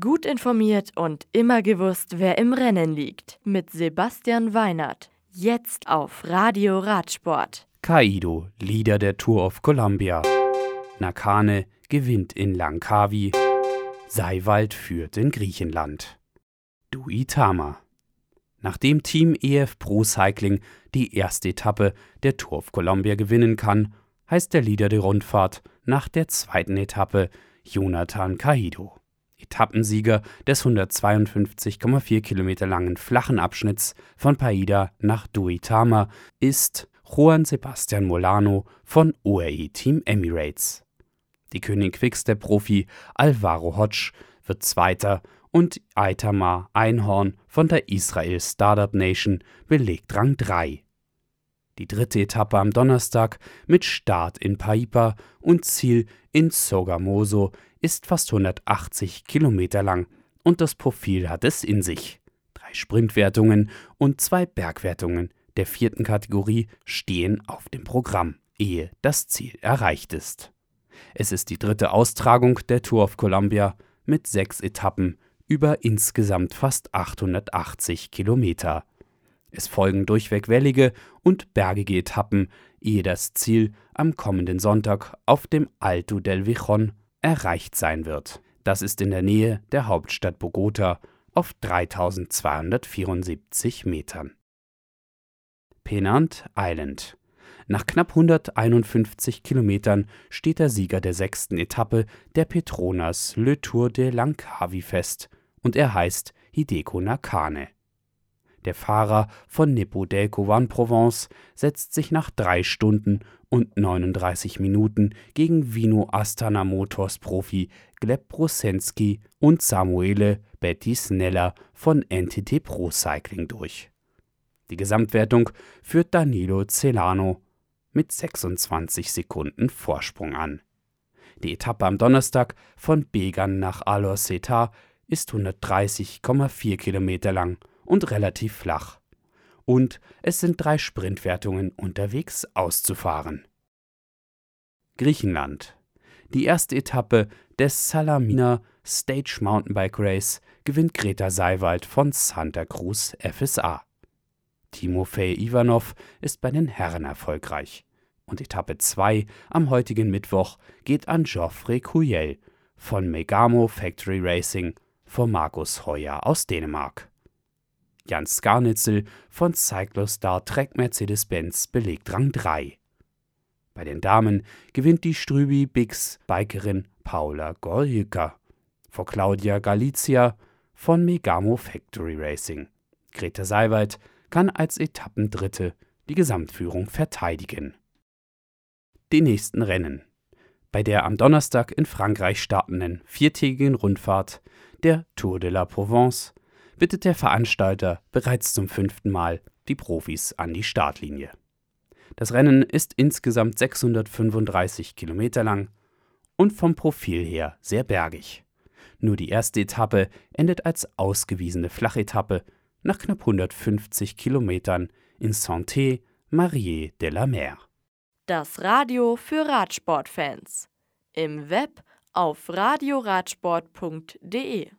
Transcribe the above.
Gut informiert und immer gewusst, wer im Rennen liegt. Mit Sebastian Weinert. Jetzt auf Radio Radsport. Kaido, Leader der Tour of Columbia. Nakane gewinnt in Langkawi. Seiwald führt in Griechenland. Duitama. Nachdem Team EF Pro Cycling die erste Etappe der Tour of Columbia gewinnen kann, heißt der Leader der Rundfahrt nach der zweiten Etappe Jonathan Kaido. Etappensieger des 152,4 Kilometer langen flachen Abschnitts von Paida nach Duitama ist Juan Sebastian Molano von UAE Team Emirates. Die König Quickstep-Profi Alvaro Hodge wird Zweiter und Aitamar Einhorn von der Israel Startup Nation belegt Rang 3. Die dritte Etappe am Donnerstag mit Start in Paipa und Ziel in Sogamoso ist fast 180 Kilometer lang und das Profil hat es in sich. Drei Sprintwertungen und zwei Bergwertungen der vierten Kategorie stehen auf dem Programm, ehe das Ziel erreicht ist. Es ist die dritte Austragung der Tour of Columbia mit sechs Etappen über insgesamt fast 880 Kilometer. Es folgen durchweg wellige und bergige Etappen, ehe das Ziel am kommenden Sonntag auf dem Alto del Vijon erreicht sein wird. Das ist in der Nähe der Hauptstadt Bogota auf 3274 Metern. Penant Island. Nach knapp 151 Kilometern steht der Sieger der sechsten Etappe der Petronas Le Tour de Langkawi fest und er heißt Hideko Nakane. Der Fahrer von Nippo Delco One Provence setzt sich nach drei Stunden und 39 Minuten gegen Vino Astana Motors Profi Gleb Brusensky und Samuele Bettisnella von NTT Pro Cycling durch. Die Gesamtwertung führt Danilo Celano mit 26 Sekunden Vorsprung an. Die Etappe am Donnerstag von Began nach Alor-Seta ist 130,4 Kilometer lang und relativ flach. Und es sind drei Sprintwertungen unterwegs auszufahren. Griechenland. Die erste Etappe des Salamina Stage Mountainbike Race gewinnt Greta Seiwald von Santa Cruz FSA. Timofei Ivanov ist bei den Herren erfolgreich. Und Etappe 2 am heutigen Mittwoch geht an Geoffrey Cuyel von Megamo Factory Racing vor Markus Heuer aus Dänemark. Jan Skarnitzel von Cyclostar Trek Mercedes-Benz belegt Rang 3. Bei den Damen gewinnt die Strübi Bix Bikerin Paula Goljka vor Claudia Galizia von Megamo Factory Racing. Greta Seiwald kann als Etappendritte die Gesamtführung verteidigen. Die nächsten Rennen. Bei der am Donnerstag in Frankreich startenden viertägigen Rundfahrt der Tour de la Provence bittet der Veranstalter bereits zum fünften Mal die Profis an die Startlinie. Das Rennen ist insgesamt 635 Kilometer lang und vom Profil her sehr bergig. Nur die erste Etappe endet als ausgewiesene Flachetappe nach knapp 150 Kilometern in Santé-Marie de la Mer. Das Radio für Radsportfans. Im Web auf radioradsport.de